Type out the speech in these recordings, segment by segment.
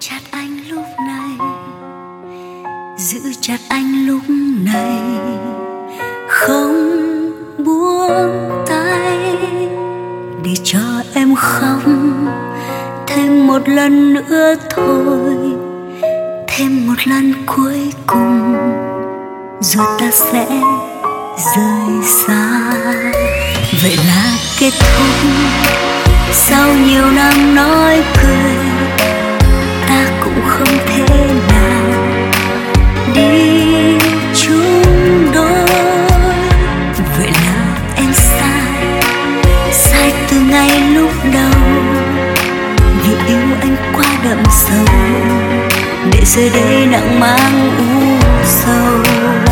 chặt anh lúc này, giữ chặt anh lúc này, không buông tay để cho em khóc. Thêm một lần nữa thôi, thêm một lần cuối cùng, rồi ta sẽ rời xa. Vậy là kết thúc. Sau nhiều năm nói cười giờ đây nặng mang u sầu.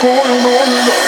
corner, no, no, no.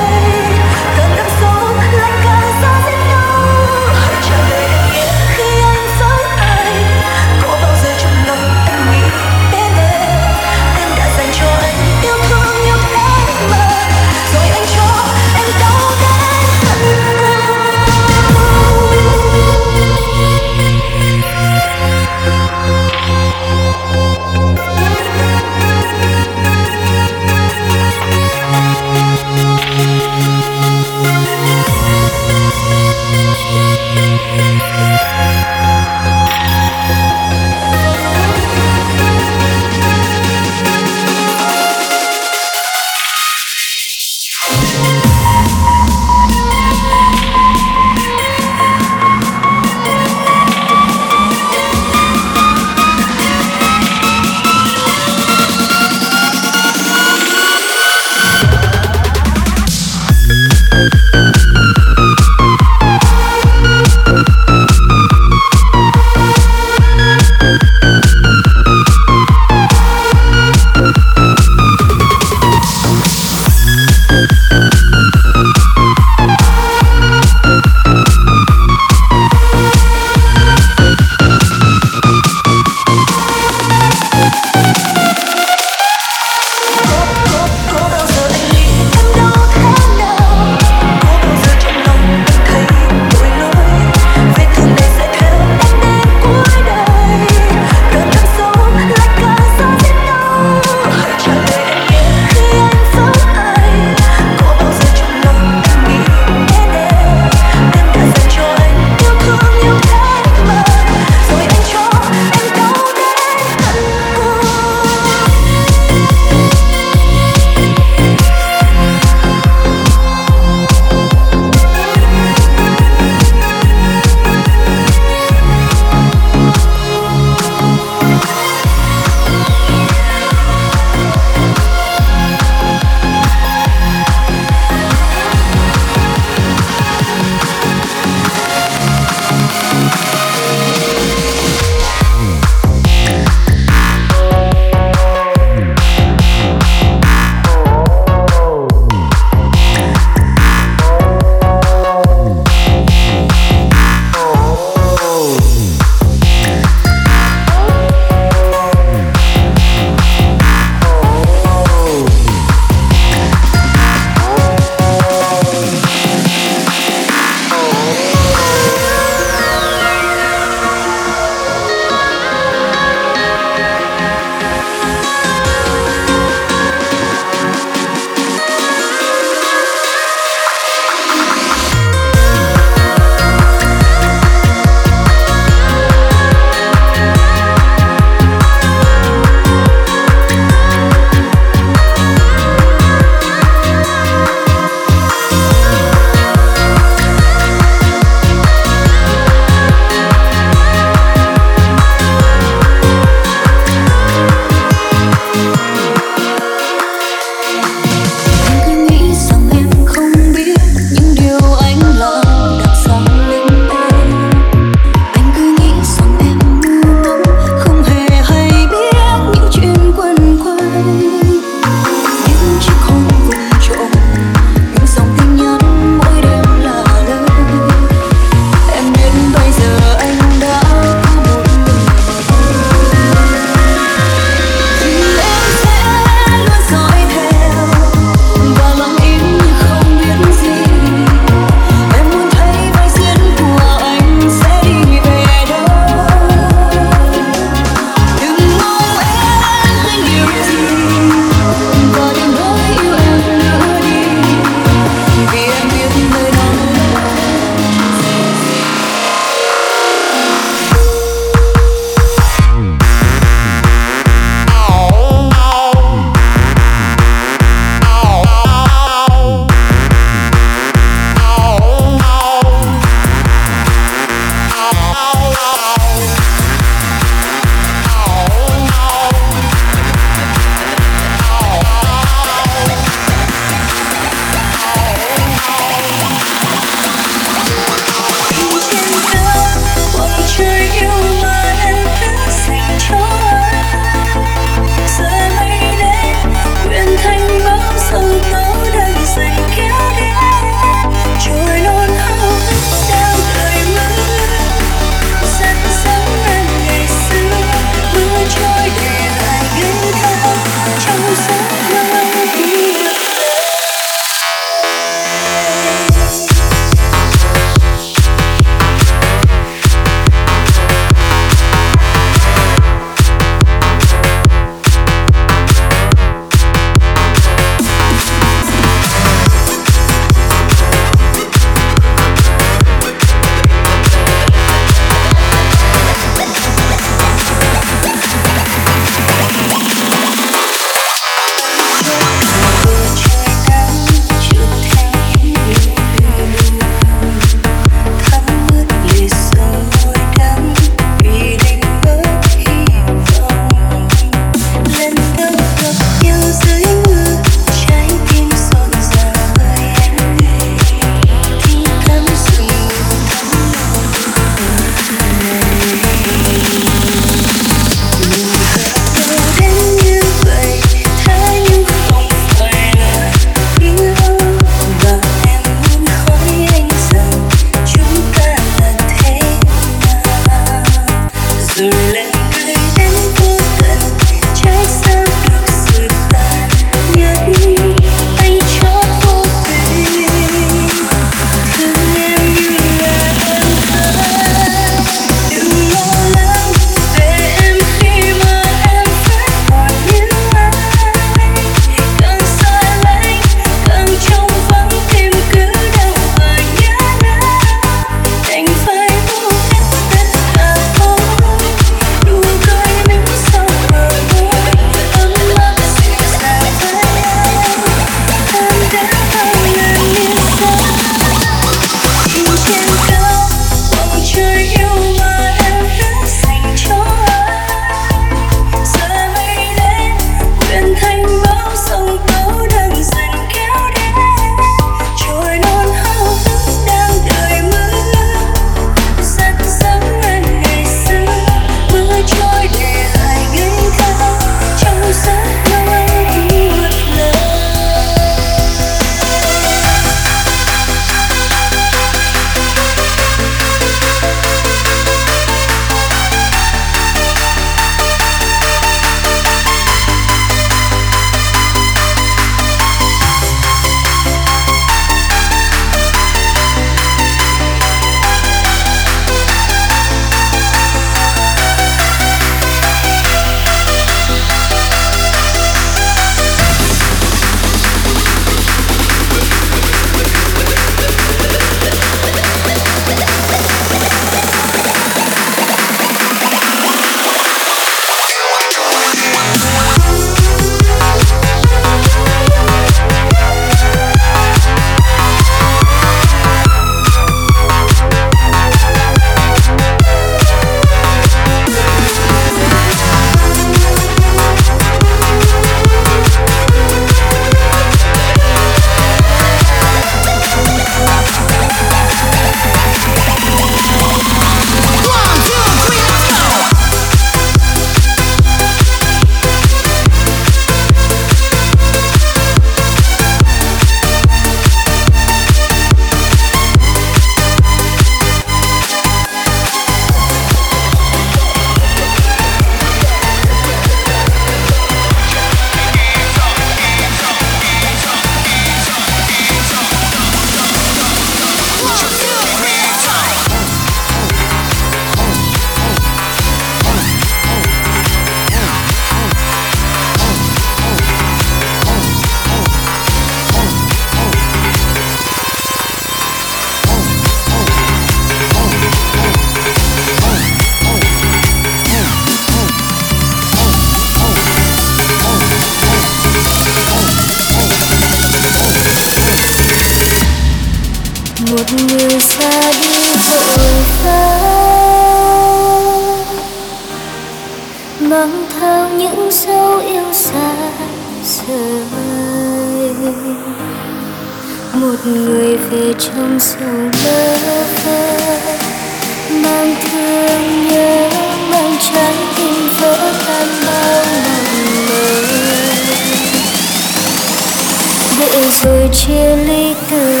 Rồi chia ly từ